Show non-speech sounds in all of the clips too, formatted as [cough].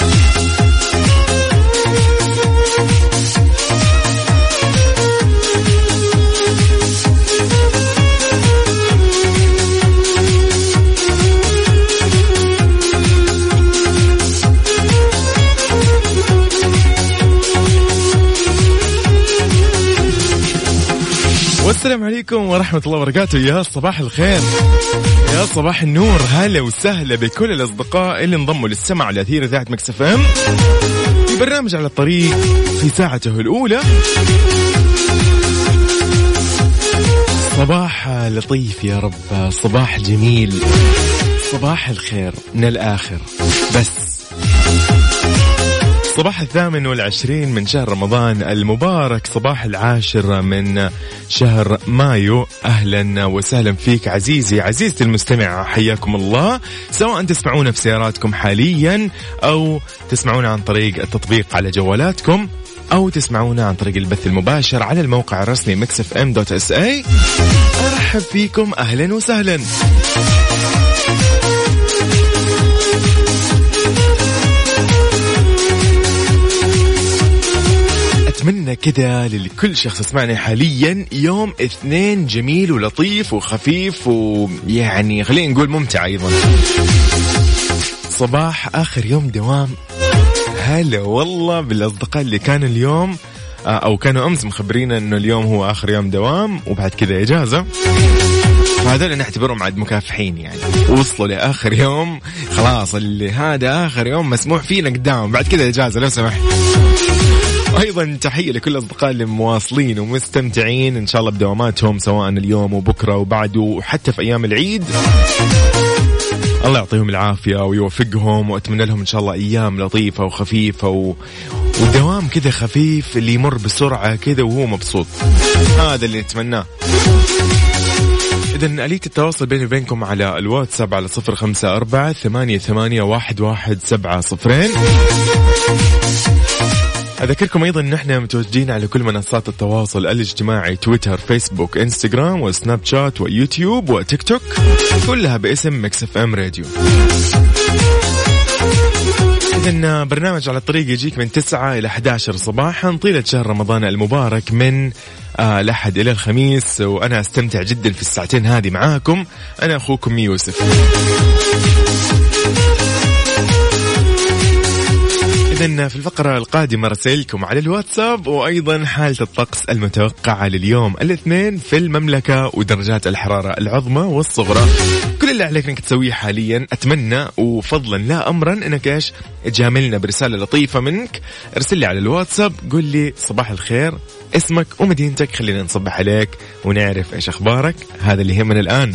you والسلام عليكم ورحمة الله وبركاته. يا صباح الخير. يا صباح النور. هلا وسهلا بكل الأصدقاء اللي انضموا للسمع على أثير إذاعة إف إم. في برنامج على الطريق في ساعته الأولى. صباح لطيف يا رب. صباح جميل. صباح الخير من الآخر. بس. صباح الثامن والعشرين من شهر رمضان المبارك صباح العاشر من شهر مايو. أهلا وسهلا فيك عزيزي عزيزتي المستمعة حياكم الله. سواء تسمعونا في سياراتكم حاليا أو تسمعونا عن طريق التطبيق على جوالاتكم أو تسمعونا عن طريق البث المباشر على الموقع الرسمي Mix FM dot SA. أرحب فيكم أهلا وسهلا. اتمنى كذا لكل شخص يسمعني حاليا. يوم اثنين جميل ولطيف وخفيف ويعني خلينا نقول ممتع أيضا. صباح آخر يوم دوام. هلا والله بالأصدقاء اللي كانوا اليوم. آه، أو كانوا أمس مخبرينا إنه اليوم هو آخر يوم دوام وبعد كذا إجازة. فهذول نعتبرهم عاد مكافحين يعني. وصلوا لآخر يوم. خلاص اللي هذا آخر يوم مسموح فينا قدام. بعد كذا إجازة لو سمحت. أيضا تحية لكل الاصدقاء اللي مواصلين ومستمتعين. إن شاء الله بدواماتهم سواء اليوم وبكرة وبعده وحتى في أيام العيد. الله يعطيهم العافية ويوفقهم وأتمنى لهم إن شاء الله أيام لطيفة وخفيفة و... ودوام كذا خفيف اللي يمر بسرعة كذا وهو مبسوط. هذا اللي نتمناه. إذا آلية التواصل بيني وبينكم على الواتساب على صفر خمسة أربعة ثمانية, ثمانية واحد, واحد سبعة صفرين. أذكركم أيضا أن إحنا متواجدين على كل منصات التواصل الاجتماعي تويتر فيسبوك إنستغرام وسناب شات ويوتيوب وتيك توك كلها باسم Mix FM Radio. إذا برنامج على الطريق يجيك من 9 إلى 11 صباحا طيلة شهر رمضان المبارك من آه الأحد إلى الخميس وأنا أستمتع جدا في الساعتين هذه معاكم. أنا أخوكم يوسف. إذا في الفقرة القادمة رسائلكم على الواتساب وأيضا حالة الطقس المتوقعة لليوم. الاثنين في المملكة ودرجات الحرارة العظمى والصغرى. كل اللي عليك إنك تسويه حاليا. أتمنى وفضلا لا امرا إنك إيش؟ تجاملنا برسالة لطيفة منك. ارسل لي على الواتساب قول لي صباح الخير اسمك ومدينتك. خلينا نصبح عليك ونعرف إيش أخبارك. هذا اللي يهمنا الآن.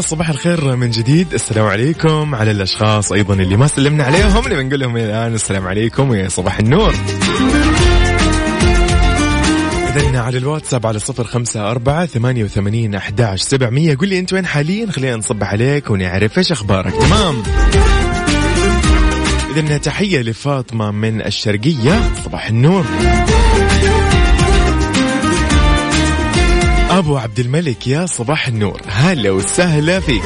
صباح الخير من جديد. السلام عليكم على الأشخاص أيضا اللي ما سلمنا عليهم اللي بنقول لهم الآن السلام عليكم ويا صباح النور. إذن على الواتساب على صفر خمسة أربعة ثمانية وثمانين أحداش سبعمية. قل لي أنت وين حاليا؟ خلينا نصبح عليك ونعرف إيش أخبارك. تمام. إذن تحية لفاطمة من الشرقية. صباح النور. أبو عبد الملك يا صباح النور. هلا وسهلا فيك.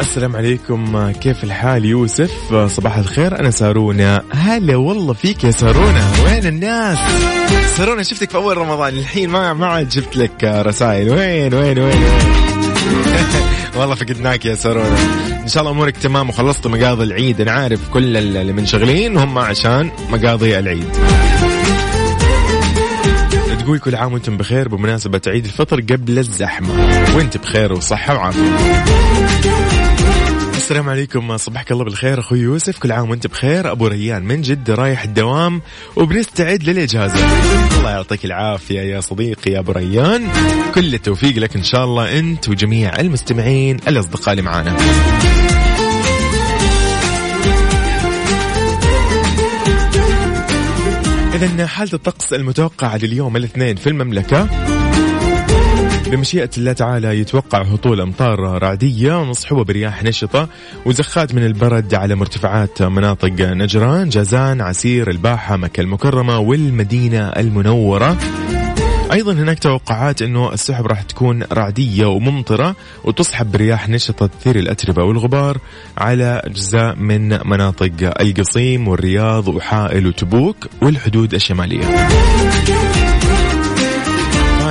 السلام عليكم. كيف الحال يوسف؟ صباح الخير. أنا سارونا. هلا والله فيك يا سارونا. وين الناس؟ سارونا شفتك في أول رمضان. الحين ما ما عاد جبت لك رسائل. وين وين وين. [laughs] والله فقدناك يا سارونا. إن شاء الله أمورك تمام وخلصت مقاضي العيد. أنا عارف كل اللي منشغلين هم عشان مقاضي العيد. تقول كل عام وأنتم بخير بمناسبة عيد الفطر قبل الزحمة. وانت بخير وصحة وعافية. السلام عليكم صبحك الله بالخير. أخوي يوسف كل عام وانت بخير. أبو ريان من جدة رايح الدوام وبنستعد للإجازة. الله يعطيك العافية يا صديقي يا أبو ريان. كل التوفيق لك إن شاء الله أنت وجميع المستمعين الأصدقاء اللي معانا. إذا حالة الطقس المتوقعة لليوم الاثنين في المملكة. بمشيئة الله تعالى يتوقع هطول أمطار رعدية ومصحوبة برياح نشطة وزخات من البرد على مرتفعات مناطق نجران جازان عسير الباحة مكة المكرمة والمدينة المنورة. أيضا هناك توقعات إنه السحب راح تكون رعدية وممطرة وتصحب برياح نشطة تثير الأتربة والغبار على أجزاء من مناطق القصيم والرياض وحائل وتبوك والحدود الشمالية.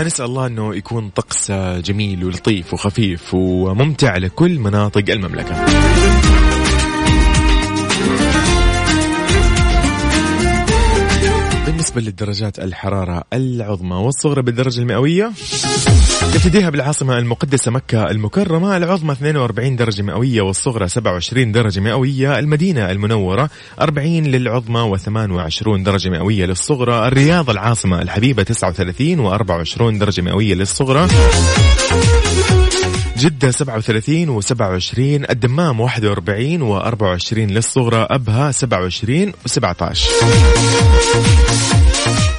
نسأل الله أنه يكون طقس جميل ولطيف وخفيف وممتع لكل مناطق المملكة بالنسبة للدرجات الحرارة العظمى والصغرى بالدرجة المئوية نبتديها بالعاصمة المقدسة مكة المكرمة العظمى 42 درجة مئوية والصغرى 27 درجة مئوية المدينة المنورة 40 للعظمى و28 درجة مئوية للصغرى الرياض العاصمة الحبيبة 39 و24 درجة مئوية للصغرى جدة 37 و27 الدمام 41 و24 للصغرى أبها 27 و17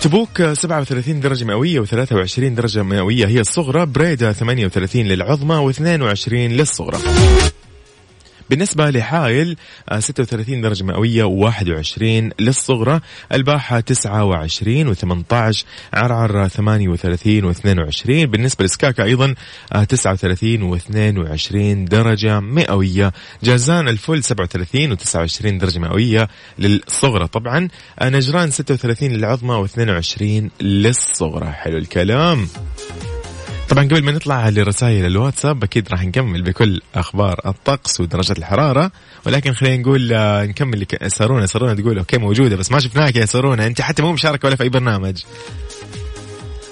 تبوك 37 درجة مئوية و23 درجة مئوية هي الصغرى بريدة 38 للعظمى و22 للصغرى. بالنسبة لحائل 36 آه، درجة مئوية و21 للصغرى الباحة 29 و18 عرعر 38 و22 بالنسبة لسكاكا أيضا 39 و22 درجة مئوية. جازان الفل 37 و29 درجة مئوية للصغرى. طبعا آه، نجران 36 للعظمى و22 للصغرى. حلو الكلام. طبعا قبل ما نطلع لرسائل الواتساب أكيد راح نكمل بكل أخبار الطقس ودرجات الحرارة ولكن خلينا نقول آه، نكمل سارونا سارونا تقول أوكي موجودة بس ما شفناك يا سارونا أنت حتى مو مشاركة ولا في أي برنامج.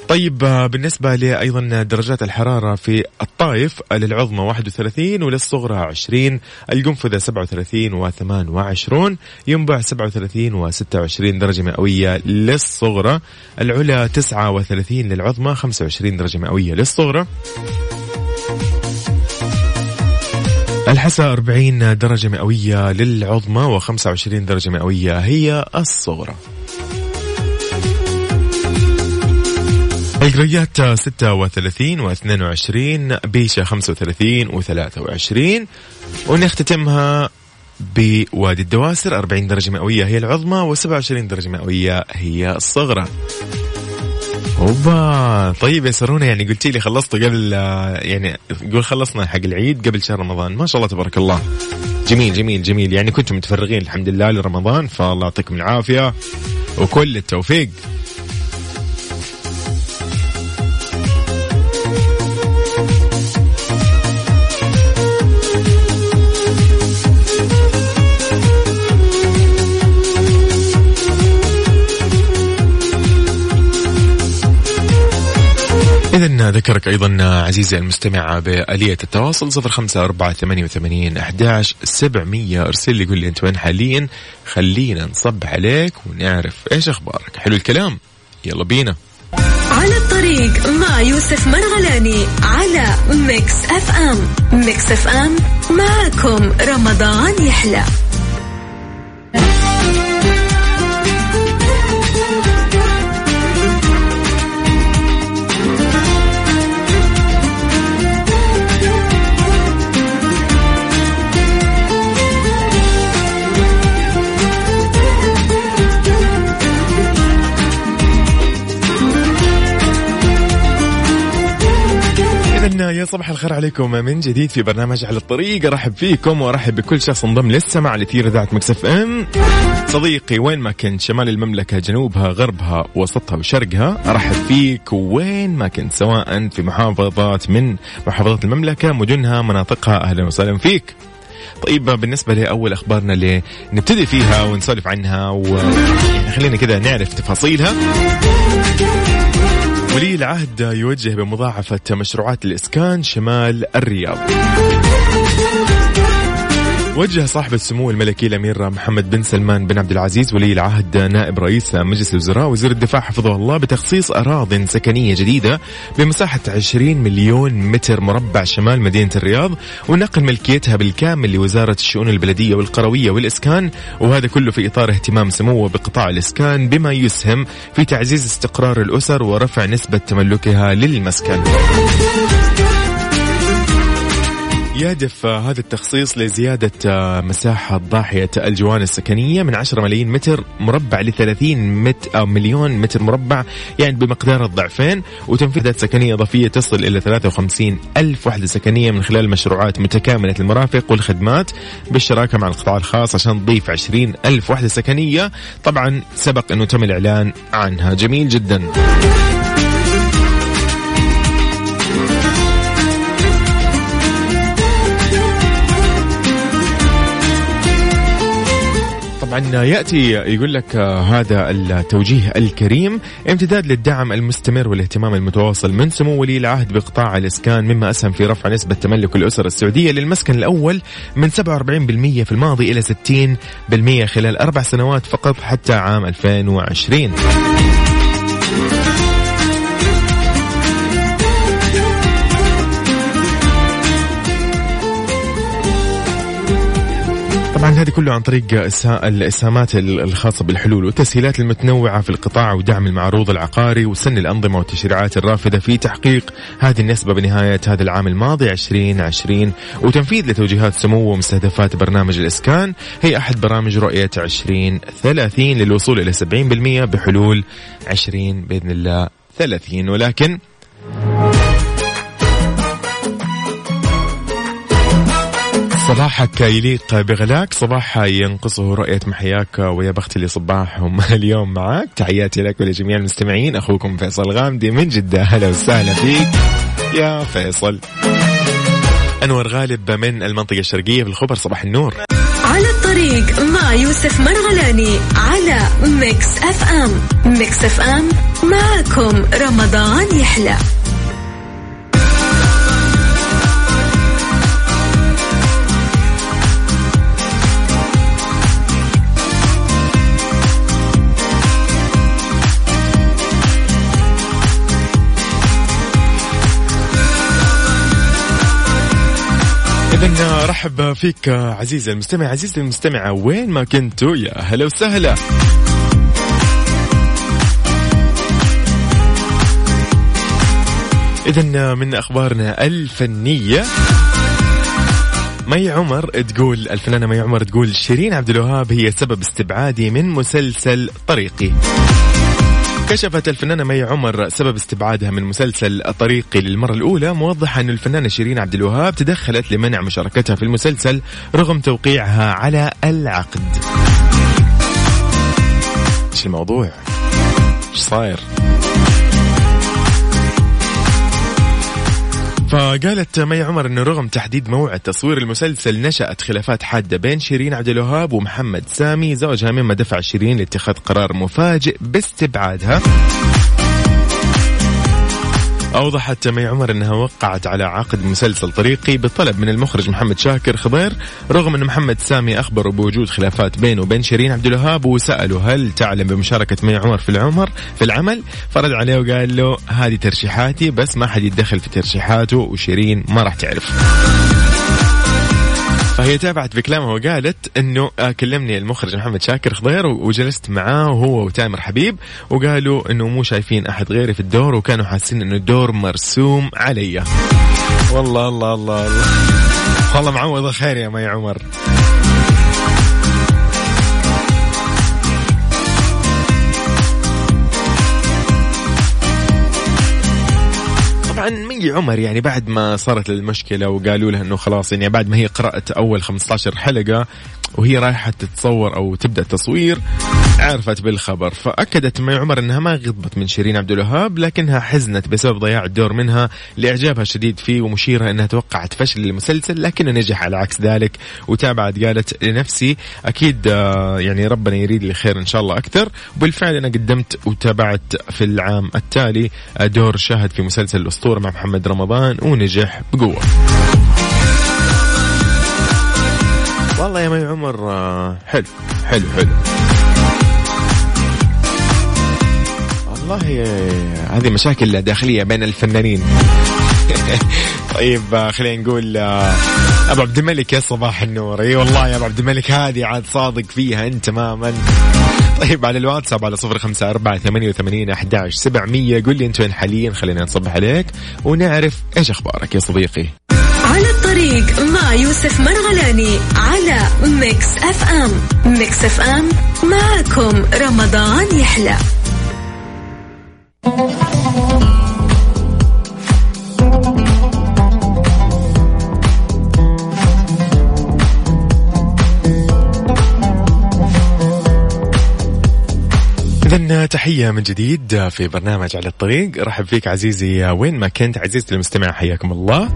طيب آه، بالنسبة لي أيضا درجات الحرارة في الطائف للعظمى 31 وللصغرى 20 القنفذة 37 و28 ينبع 37 و26 درجة مئوية للصغرى العلا 39 للعظمى 25 درجة مئوية للصغرى. الحسا 40 درجة مئوية للعظمى و25 درجة مئوية هي الصغرى. القريات 36 و22 بيشة 35 و23 ونختتمها بوادي الدواسر 40 درجة مئوية هي العظمى و27 درجة مئوية هي الصغرى. أوبا. طيب يا سرونا يعني قلتي لي خلصتوا قبل يعني قول خلصنا حق العيد قبل شهر رمضان. ما شاء الله تبارك الله. جميل جميل جميل. يعني كنتم متفرغين الحمد لله لرمضان فالله يعطيكم العافية وكل التوفيق. إذا أذكرك أيضا عزيزي المستمع بآلية التواصل صفر خمسة أربعة ثمانية وثمانين أحداش سبعمية أرسل لي قول لي أنت وين حاليا. خلينا نصبح عليك ونعرف إيش أخبارك. حلو الكلام. يلا بينا. على الطريق مع يوسف مرغلاني على Mix FM. Mix FM معكم رمضان يحلى. الخير عليكم من جديد في برنامج على الطريق. أرحب فيكم وأرحب بكل شخص انضم للسماع لثير إذاعة مكسف إم. صديقي وين ما كنت شمال المملكة جنوبها غربها وسطها وشرقها أرحب فيك وين ما كنت سواء في محافظات من محافظات المملكة مدنها مناطقها. أهلا وسهلا فيك. طيب بالنسبة لأول أخبارنا اللي نبتدي فيها ونسولف عنها وخلينا كذا نعرف تفاصيلها. ولي العهد يوجه بمضاعفة مشروعات الإسكان شمال الرياض. وجه صاحب السمو الملكي الأمير محمد بن سلمان بن عبد العزيز ولي العهد نائب رئيس مجلس الوزراء وزير الدفاع حفظه الله بتخصيص اراض سكنية جديدة بمساحة 20 مليون متر مربع شمال مدينة الرياض ونقل ملكيتها بالكامل لوزارة الشؤون البلدية والقروية والإسكان وهذا كله في إطار اهتمام سموه بقطاع الإسكان بما يسهم في تعزيز استقرار الأسر ورفع نسبة تملكها للمسكن. يهدف هذا التخصيص لزيادة مساحة ضاحية الجوان السكنية من 10 ملايين متر مربع ل 30 مت مليون متر مربع يعني بمقدار الضعفين وتنفيذ سكنية إضافية تصل إلى 53 ألف وحدة سكنية من خلال مشروعات متكاملة المرافق والخدمات بالشراكة مع القطاع الخاص عشان تضيف 20 ألف وحدة سكنية. طبعا سبق أنه تم الإعلان عنها. جميل جدا. يأتي يقول لك آه، هذا التوجيه الكريم امتداد للدعم المستمر والاهتمام المتواصل من سمو ولي العهد بقطاع الإسكان مما أسهم في رفع نسبة تملك الأسر السعودية للمسكن الأول من 47% في الماضي إلى 60% خلال أربع سنوات فقط حتى عام 2020 طبعا هذه كله عن طريق الإسهامات الخاصة بالحلول والتسهيلات المتنوعة في القطاع ودعم المعروض العقاري وسن الأنظمة والتشريعات الرافدة في تحقيق هذه النسبة بنهاية هذا العام الماضي 2020 وتنفيذ لتوجيهات سمو ومستهدفات برنامج الإسكان هي أحد برامج رؤية 2030 للوصول إلى 70% بحلول 20 بإذن الله 30 ولكن صباحك يليق بغلاك. صباح ينقصه رؤية محياك ويا بخت اللي صباحهم [laughs] اليوم معاك. تحياتي لك ولجميع المستمعين. أخوكم فيصل غامدي من جدة. هلا وسهلا فيك. يا فيصل. أنور غالب من المنطقة الشرقية في الخبر. صباح النور. على الطريق مع يوسف مرغلاني على Mix FM. Mix FM معكم رمضان يحلى. إذا أرحب فيك عزيزي المستمع. عزيزتي المستمعة وين ما كنتوا يا هلا وسهلا. إذا من أخبارنا الفنية. مي عمر تقول الفنانة مي عمر تقول شيرين عبد الوهاب هي سبب استبعادي من مسلسل طريقي. كشفت الفنانة مي عمر سبب استبعادها من مسلسل طريقي للمرة الأولى موضحة أن الفنانة شيرين عبد الوهاب تدخلت لمنع مشاركتها في المسلسل رغم توقيعها على العقد إيش الموضوع؟ إيش صاير؟ فقالت مي عمر إنه رغم تحديد موعد تصوير المسلسل نشأت خلافات حادة بين شيرين عبد الوهاب ومحمد سامي زوجها مما دفع شيرين لاتخاذ قرار مفاجئ باستبعادها. أوضحت مي عمر أنها وقعت على عقد مسلسل طريقي بطلب من المخرج محمد شاكر خضير رغم أن محمد سامي أخبره بوجود خلافات بينه وبين شيرين عبد الوهاب وسأله هل تعلم بمشاركة مي عمر في العمر في العمل؟ فرد عليه وقال له هذه ترشيحاتي بس ما حد يتدخل في ترشيحاته وشيرين ما راح تعرف. فهي تابعت بكلامها وقالت إنه آه، كلمني المخرج محمد شاكر خضير وجلست معاه هو وتامر حبيب وقالوا إنه مو شايفين أحد غيري في الدور وكانوا حاسين إنه الدور مرسوم علي. والله الله الله الله. والله معوض خير يا مي عمر. مي عمر يعني بعد ما صارت المشكلة وقالوا لها إنه خلاص يعني بعد ما هي قرأت أول 15 حلقة وهي رايحة تتصور أو تبدأ تصوير عرفت بالخبر. فأكدت مي عمر أنها ما غضبت من شيرين عبد الوهاب لكنها حزنت بسبب ضياع الدور منها لإعجابها الشديد فيه ومشيرة أنها توقعت فشل المسلسل لكنه نجح على عكس ذلك وتابعت. قالت لنفسي أكيد آه، يعني ربنا يريد لي خير إن شاء الله أكثر. وبالفعل أنا قدمت وتابعت في العام التالي آه، دور شاهد في مسلسل الأسطورة مع محمد رمضان ونجح بقوة. والله يا مي عمر آه، حلو حلو حلو. والله آه، هذه مشاكل داخلية بين الفنانين. [laughs] طيب آه، خلينا نقول أبو عبد الملك يا صباح النور. إي والله يا أبو عبد الملك هذه عاد صادق فيها أنت تماما. طيب على الواتساب على صفر خمسة أربعة ثمانية وثمانين أحداش سبعمية. قل لي أنت وين حاليا خلينا نصبح عليك ونعرف إيش أخبارك يا صديقي. على الطريق مع يوسف مرغلاني على Mix FM. Mix FM معكم رمضان يحلى. تحية من جديد في برنامج على الطريق. أرحب فيك عزيزي وين ما كنت. عزيزتي المستمعة حياكم الله.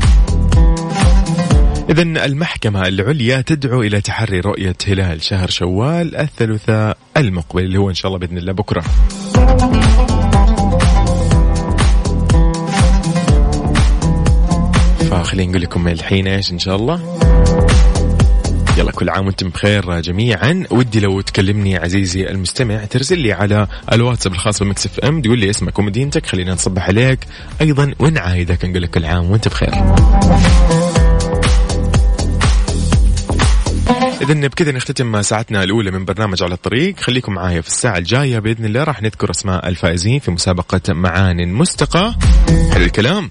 إذا المحكمة العليا تدعو إلى تحري رؤية هلال شهر شوال الثلاثاء المقبل اللي هو إن شاء الله بإذن الله بكرة. فخلينا نقول لكم الحين إيش إن شاء الله. يلا كل عام وأنتم بخير جميعا. ودي لو تكلمني عزيزي المستمع ترسل لي على الواتساب الخاص ب Mix FM تقول لي اسمك ومدينتك خلينا نصبح عليك. أيضا ونعايدك نقول لك كل عام وانت بخير. إذا بكذا نختتم ساعتنا الأولى من برنامج على الطريق. خليكم معايا في الساعة الجاية بإذن الله. راح نذكر أسماء الفائزين في مسابقة معان مستقى. حلو الكلام.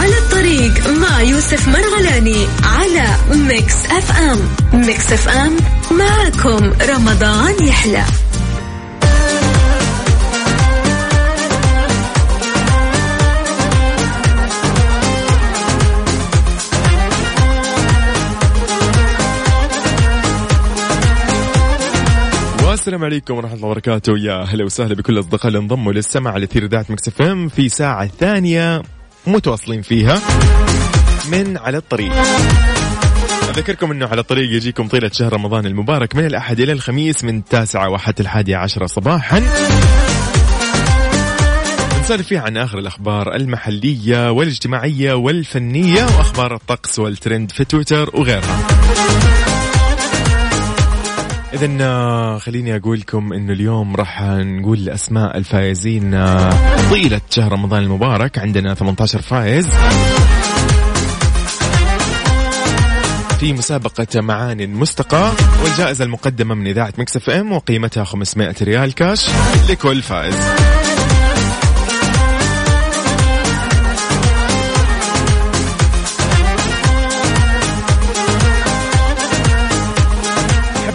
على الطريق مع يوسف مرغلاني على Mix FM. Mix FM معكم رمضان يحلى. والسلام عليكم ورحمة الله وبركاته. يا هلا وسهلا بكل الأصدقاء اللي انضموا للسمع على إذاعة Mix FM في ساعة ثانية. متواصلين فيها من على الطريق. أذكركم أنه على الطريق يجيكم طيلة شهر رمضان المبارك من الأحد إلى الخميس من التاسعة وحتى الحادية عشرة صباحا. نسولف فيها عن آخر الأخبار المحلية والاجتماعية والفنية وأخبار الطقس والترند في تويتر وغيرها. إذا خليني أقول لكم إنه اليوم راح نقول أسماء الفائزين آه، طيلة شهر رمضان المبارك. عندنا 18 فائز. في مسابقة معان مستقى والجائزة المقدمة من إذاعة مكسف إم وقيمتها 500 ريال كاش لكل فائز.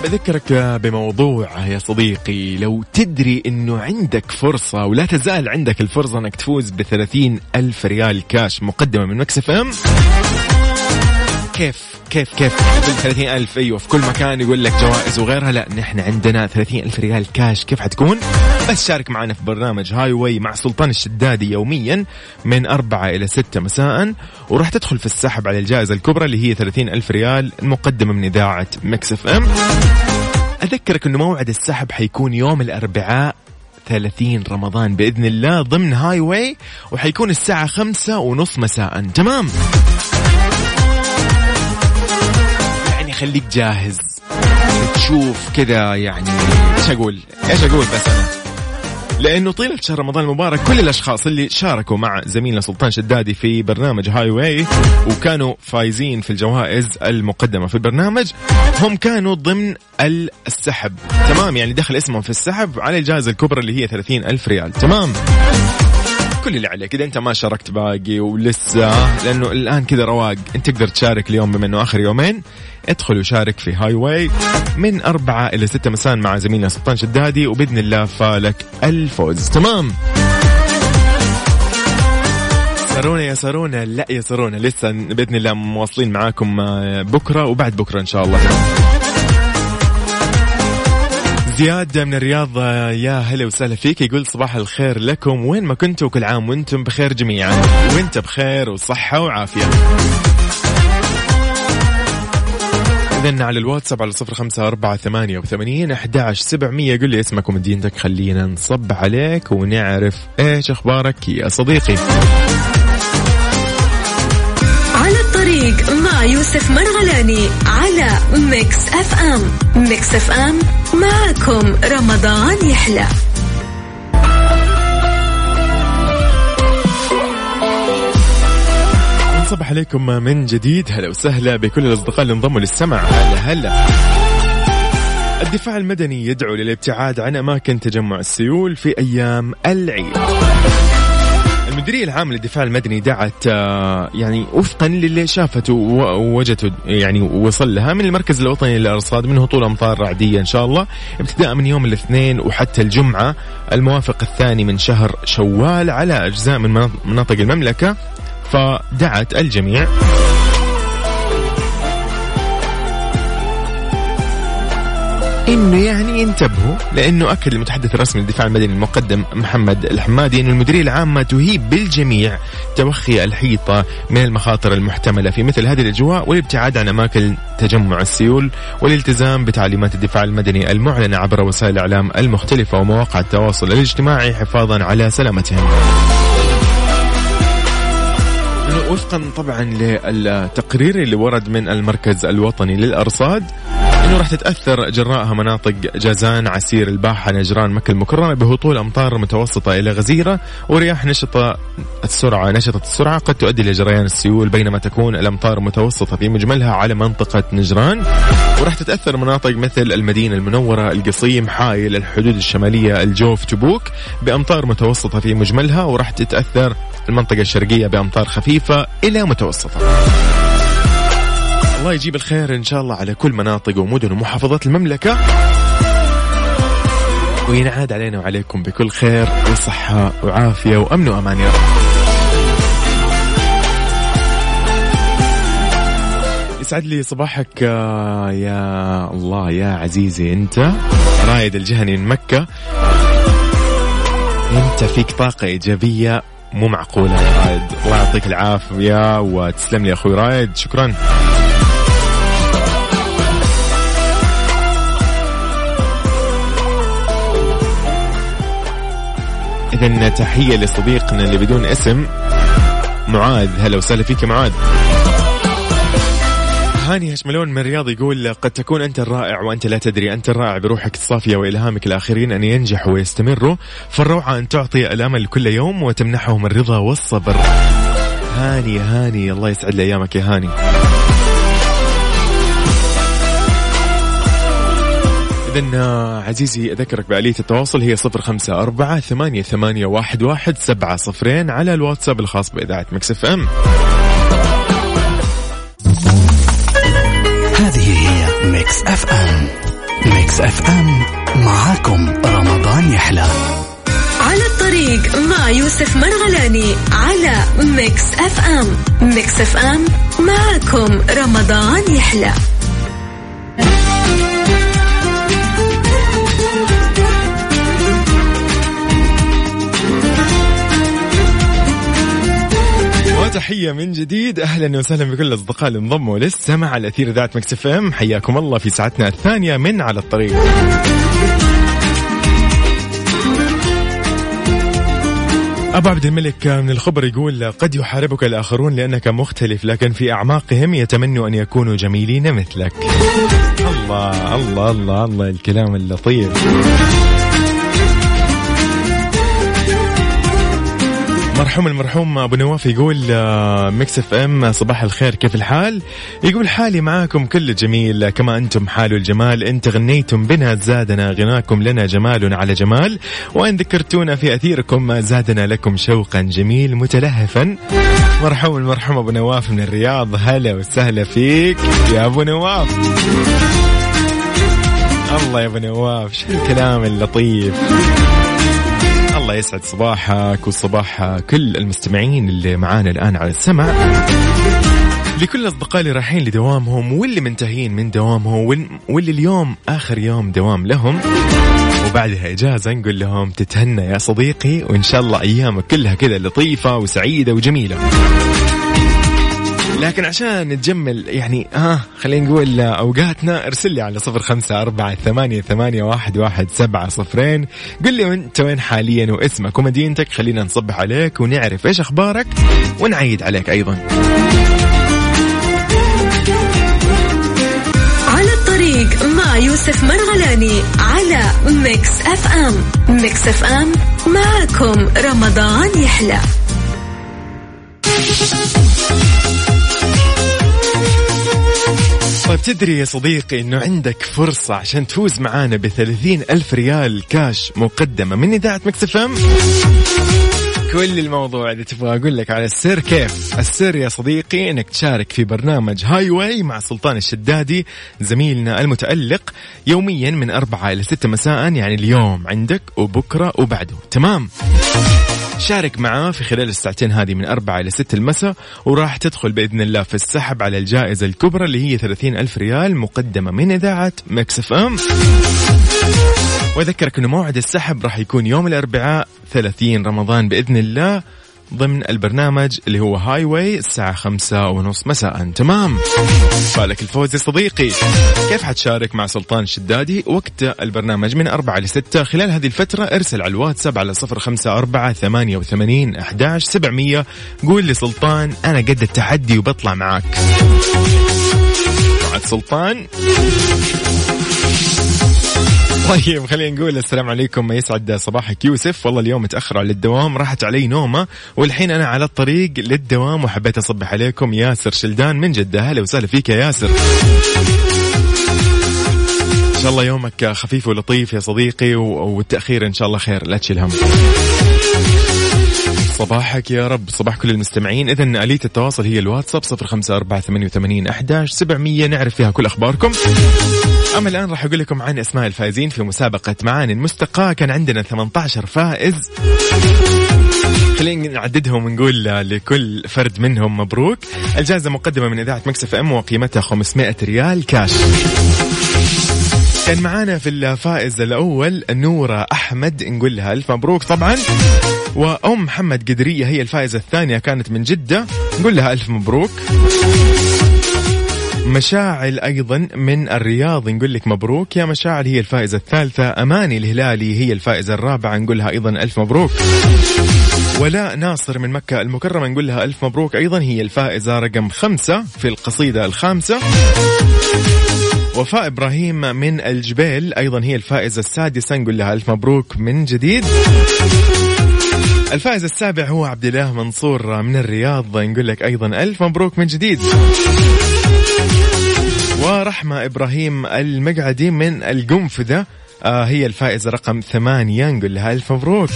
أحب أذكرك بموضوع يا صديقي لو تدري أنه عندك فرصة ولا تزال عندك الفرصة أنك تفوز بثلاثين ألف ريال كاش مقدمة من Mix FM كيف؟ كيف؟ كيف؟ قبل 30 ألف أيوة في كل مكان يقول لك جوائز وغيرها. لا نحن عندنا 30 ألف ريال كاش. كيف حتكون؟ بس شارك معنا في برنامج Highway مع سلطان الشدادي يوميا من أربعة إلى ستة مساء. وراح تدخل في السحب على الجائزة الكبرى اللي هي 30 ألف ريال المقدمة من إذاعة Mix FM. أذكرك أنه موعد السحب حيكون يوم الأربعاء 30 رمضان بإذن الله ضمن Highway وحيكون الساعة خمسة ونص مساء. تمام؟ يعني خليك جاهز. تشوف كذا يعني إيش أقول؟ إيش أقول بس؟ أنا لأنه طيله شهر رمضان المبارك كل الأشخاص اللي شاركوا مع زميلنا سلطان شدادي في برنامج Highway وكانوا فايزين في الجوائز المقدمة في البرنامج هم كانوا ضمن السحب. تمام يعني دخل اسمهم في السحب على الجائزة الكبرى اللي هي 30 ألف ريال. تمام. كل اللي عليك إذا أنت ما شاركت باقي ولسه لأنه الآن كذا رواق أنت تقدر تشارك اليوم بما انه آخر يومين. ادخل وشارك في هاي واي من أربعة إلى ستة مساء مع زميلنا سلطان شدادي وبإذن الله فالك الفوز. تمام. سارونا يا سارونا لا يا سارونا لسه بإذن الله مواصلين معاكم آه، بكرة وبعد بكرة إن شاء الله. زياد من الرياض آه، يا هلا وسهلا فيك يقول صباح الخير لكم. وين ما كنتوا كل عام وأنتم بخير جميعا. وأنت بخير وصحة وعافية. إذن على الواتساب على صفر خمسة أربعة ثمانية وثمانين أحد سبعمية. قل لي اسمك ومدينتك خلينا نصب عليك ونعرف إيش أخبارك يا صديقي. على الطريق مع يوسف مرغلاني على Mix FM. Mix FM معكم رمضان يحلى. نصبح عليكم من جديد. هلا وسهلا بكل الأصدقاء اللي انضموا للسمع. هلا هلا. الدفاع المدني يدعو للابتعاد عن أماكن تجمع السيول في أيام العيد. المديرية العامة للدفاع المدني دعت آه، يعني وفقا للي شافته ووجدته يعني وصل لها من المركز الوطني للأرصاد من هطول أمطار رعدية إن شاء الله. ابتداء من يوم الاثنين وحتى الجمعة. الموافق الثاني من شهر شوال على أجزاء من مناطق المملكة. فدعت الجميع إنه يعني ينتبهوا لأنه أكد المتحدث الرسمي للدفاع المدني المقدم محمد الحمادي إنه المديرية العامة تهيب بالجميع توخي الحيطة من المخاطر المحتملة في مثل هذه الأجواء والابتعاد عن أماكن تجمع السيول والالتزام بتعليمات الدفاع المدني المعلنة عبر وسائل الإعلام المختلفة ومواقع التواصل الاجتماعي حفاظا على سلامتهم. وفقا طبعا للتقرير اللي ورد من المركز الوطني للأرصاد إنه راح تتأثر جراءها مناطق جازان عسير الباحة نجران مكة المكرمة بهطول أمطار متوسطة إلى غزيرة ورياح نشطه السرعة نشطة السرعة قد تؤدي إلى جريان السيول بينما تكون الأمطار متوسطة في مجملها على منطقة نجران. وراح تتأثر مناطق مثل المدينة المنورة القصيم حايل الحدود الشمالية الجوف تبوك بأمطار متوسطة في مجملها وراح تتأثر المنطقة الشرقية بأمطار خفيفة إلى متوسطة. الله يجيب الخير إن شاء الله على كل مناطق ومدن ومحافظات المملكة. وينعاد علينا وعليكم بكل خير وصحة وعافية وأمن وأمان يا رب. يسعد لي صباحك آه، يا الله يا عزيزي أنت رايد الجهني من مكة. أنت فيك طاقة إيجابية مو معقولة. يا رايد الله يعطيك العافية وتسلم لي أخوي رايد. شكرا. إذا تحية لصديقنا اللي بدون اسم معاذ. هلا وسهلا فيك معاذ. هاني هشملون من الرياض يقول قد تكون أنت الرائع وأنت لا تدري. أنت الرائع بروحك الصافية وإلهامك الآخرين أن ينجحوا ويستمروا فالروعة أن تعطي الأمل كل يوم وتمنحهم الرضا والصبر. هاني هاني الله يسعد لي أيامك يا هاني. إذا عزيزي أذكرك بآلية التواصل هي صفر خمسة أربعة ثمانية, ثمانية واحد, واحد سبعة صفرين على الواتساب الخاص بإذاعة Mix FM. Mix FM Mix FM معاكم رمضان يحلى. على الطريق مع يوسف مرغلاني على Mix FM Mix FM معاكم رمضان يحلى. وتحية من جديد. أهلا وسهلا بكل الأصدقاء اللي انضموا للسمع على أثير إذاعة Mix FM. حياكم الله في ساعتنا الثانية من على الطريق. أبو عبد الملك من الخبر يقول قد يحاربك الآخرون لأنك مختلف لكن في أعماقهم يتمنوا أن يكونوا جميلين مثلك. الله الله الله الله الكلام اللطيف. المرحوم المرحوم أبو نواف يقول آه، Mix FM صباح الخير كيف الحال؟ يقول حالي معاكم كله جميل كما أنتم حال الجمال انت غنيتم بنا زادنا غناكم لنا جمال على جمال وإن ذكرتونا في أثيركم زادنا لكم شوقا جميل متلهفا. مرحوم المرحوم أبو نواف من الرياض هلا وسهلا فيك يا أبو نواف. الله يا أبو نواف شو الكلام اللطيف؟ يسعد صباحك وصباح كل المستمعين اللي معانا الآن على السمع. لكل أصدقائي اللي رايحين لدوامهم واللي منتهين من دوامهم وال- واللي اليوم آخر يوم دوام لهم. وبعدها إجازة نقول لهم تتهنى يا صديقي وإن شاء الله أيامك كلها كذا لطيفة وسعيدة وجميلة. لكن عشان نتجمل يعني ها خلينا نقول أوقاتنا ارسل لي على صفر خمسة أربعة ثمانية, ثمانية واحد, واحد سبعة صفرين. قل لي انت وين حاليا واسمك ومدينتك. خلينا نصبح عليك ونعرف إيش أخبارك ونعيد عليك أيضا. على الطريق مع يوسف مرغلاني على Mix FM. Mix FM معكم رمضان يحلى. طيب تدري يا صديقي إنه عندك فرصة عشان تفوز معانا بثلاثين ألف ريال كاش مقدمة من إذاعة Mix FM كل الموضوع اللي تبغى أقول لك على السر كيف؟ السر يا صديقي إنك تشارك في برنامج Highway مع سلطان الشدادي زميلنا المتألق يوميا من أربعة إلى ستة مساء يعني اليوم عندك وبكرة وبعده. تمام؟ شارك معاه في خلال الساعتين هذه من أربعة إلى ستة المساء وراح تدخل بإذن الله في السحب على الجائزة الكبرى اللي هي ثلاثين ألف ريال مقدمة من إذاعة Mix FM. وأذكرك إنه موعد السحب راح يكون يوم الأربعاء 30 رمضان بإذن الله. ضمن البرنامج اللي هو Highway الساعة خمسة ونص مساء. تمام؟ فالك الفوز يا صديقي. كيف حتشارك مع سلطان الشدادي وقت البرنامج من أربعة لستة خلال هذه الفترة ارسل على الواتساب على صفر خمسة أربعة ثمانية وثمانين أحداش سبعمية. قول لسلطان أنا قد التحدي وبطلع معاك بعد سلطان. [laughs] طيب خلينا نقول السلام عليكم يسعد صباحك. يوسف والله اليوم متأخر على الدوام راحت علي نومة والحين أنا على الطريق للدوام وحبيت أصبح عليكم. ياسر شلدان من جدة. هلا وسهلا فيك يا ياسر. إن شاء الله يومك خفيف ولطيف يا صديقي و- والتأخير إن شاء الله خير لا تشيل هم. صباحك يا رب صباح كل المستمعين. إذا آلية التواصل هي الواتساب صفر خمسة أربعة ثمانية وثمانين أحداش سبعمية. نعرف فيها كل أخباركم. أما الآن راح أقول لكم عن أسماء الفائزين في مسابقة معاني المستقى كان عندنا 18 فائز. خلينا نعددهم ونقول لكل فرد منهم مبروك. الجائزة مقدمة من إذاعة مكسف أم وقيمتها 500 ريال كاش. كان معانا في الفائز الأول نورة أحمد نقول لها ألف مبروك طبعا. وأم محمد قدرية هي الفائزة الثانية كانت من جدة نقول لها ألف مبروك. مشاعل أيضا من الرياض نقول لك مبروك. يا مشاعل هي الفائزة الثالثة. أماني الهلالي هي الفائزة الرابعة نقول لها أيضا ألف مبروك. ولاء ناصر من مكة المكرمة نقول لها ألف مبروك. أيضا هي الفائزة رقم خمسة في القصيدة الخامسة. وفاء إبراهيم من الجبيل أيضا هي الفائزة السادسة نقول لها ألف مبروك من جديد. الفائز السابع هو عبد الله منصور من الرياض نقول لك أيضا ألف مبروك من جديد. ورحمة إبراهيم المقعدي من القنفذة آه هي الفائزة رقم ثمانية نقول لها ألف مبروك.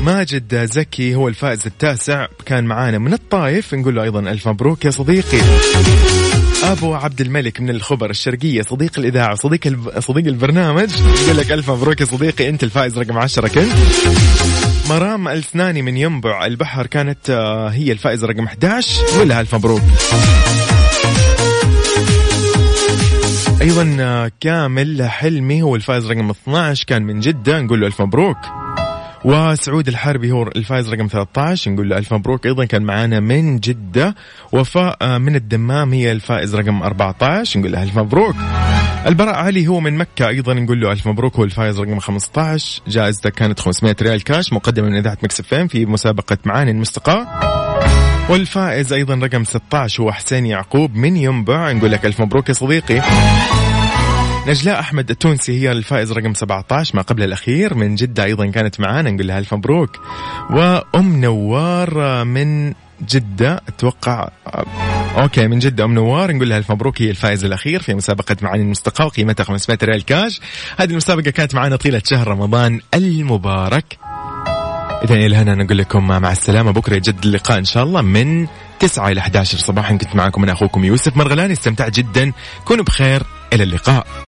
ماجد زكي هو الفائز التاسع كان معانا من الطايف نقول له أيضا ألف مبروك يا صديقي. أبو عبد الملك من الخبر الشرقية صديق الإذاعة صديق الب... صديق البرنامج. يقول لك ألف مبروك يا صديقي أنت الفائز رقم عشرة كنت مرام الثناني من ينبع البحر كانت آه، هي الفائزة رقم 11 نقول لها ألف مبروك. أيضا آه، كامل حلمي هو الفائز رقم 12 كان من جدة. نقول له ألف مبروك. وسعود الحربي هو الفائز رقم 13 نقول له ألف مبروك. أيضا كان معانا من جدة. وفاء من الدمام هي الفائز رقم 14 نقول له ألف مبروك. البراء علي هو من مكة. أيضا نقول له ألف مبروك. هو الفائز رقم 15 جائزته كانت 500 ريال كاش مقدمة من إذاعة مكسفين في مسابقة معاني المستقى والفائز أيضا رقم 16 هو حسين يعقوب من ينبع. نقول لك ألف مبروك يا صديقي. نجلاء أحمد التونسي هي الفائز رقم 17 ما قبل الأخير. من جدة أيضا كانت معانا نقول لها ألف مبروك. وأم نوار من جدة أتوقع أوكي من جدة أم نوار نقول لها ألف مبروك هي الفائز الأخير في مسابقة معاني المستقى وقيمتها 500 ريال كاش. هذه المسابقة كانت معنا طيلة شهر رمضان المبارك. إذا إلى هنا نقول لكم مع السلامة. بكرة يجد اللقاء إن شاء الله من 9 إلى 11 صباحا. كنت معكم أنا أخوكم يوسف مرغلاني. استمتعت جدا. كونوا بخير. إلى اللقاء.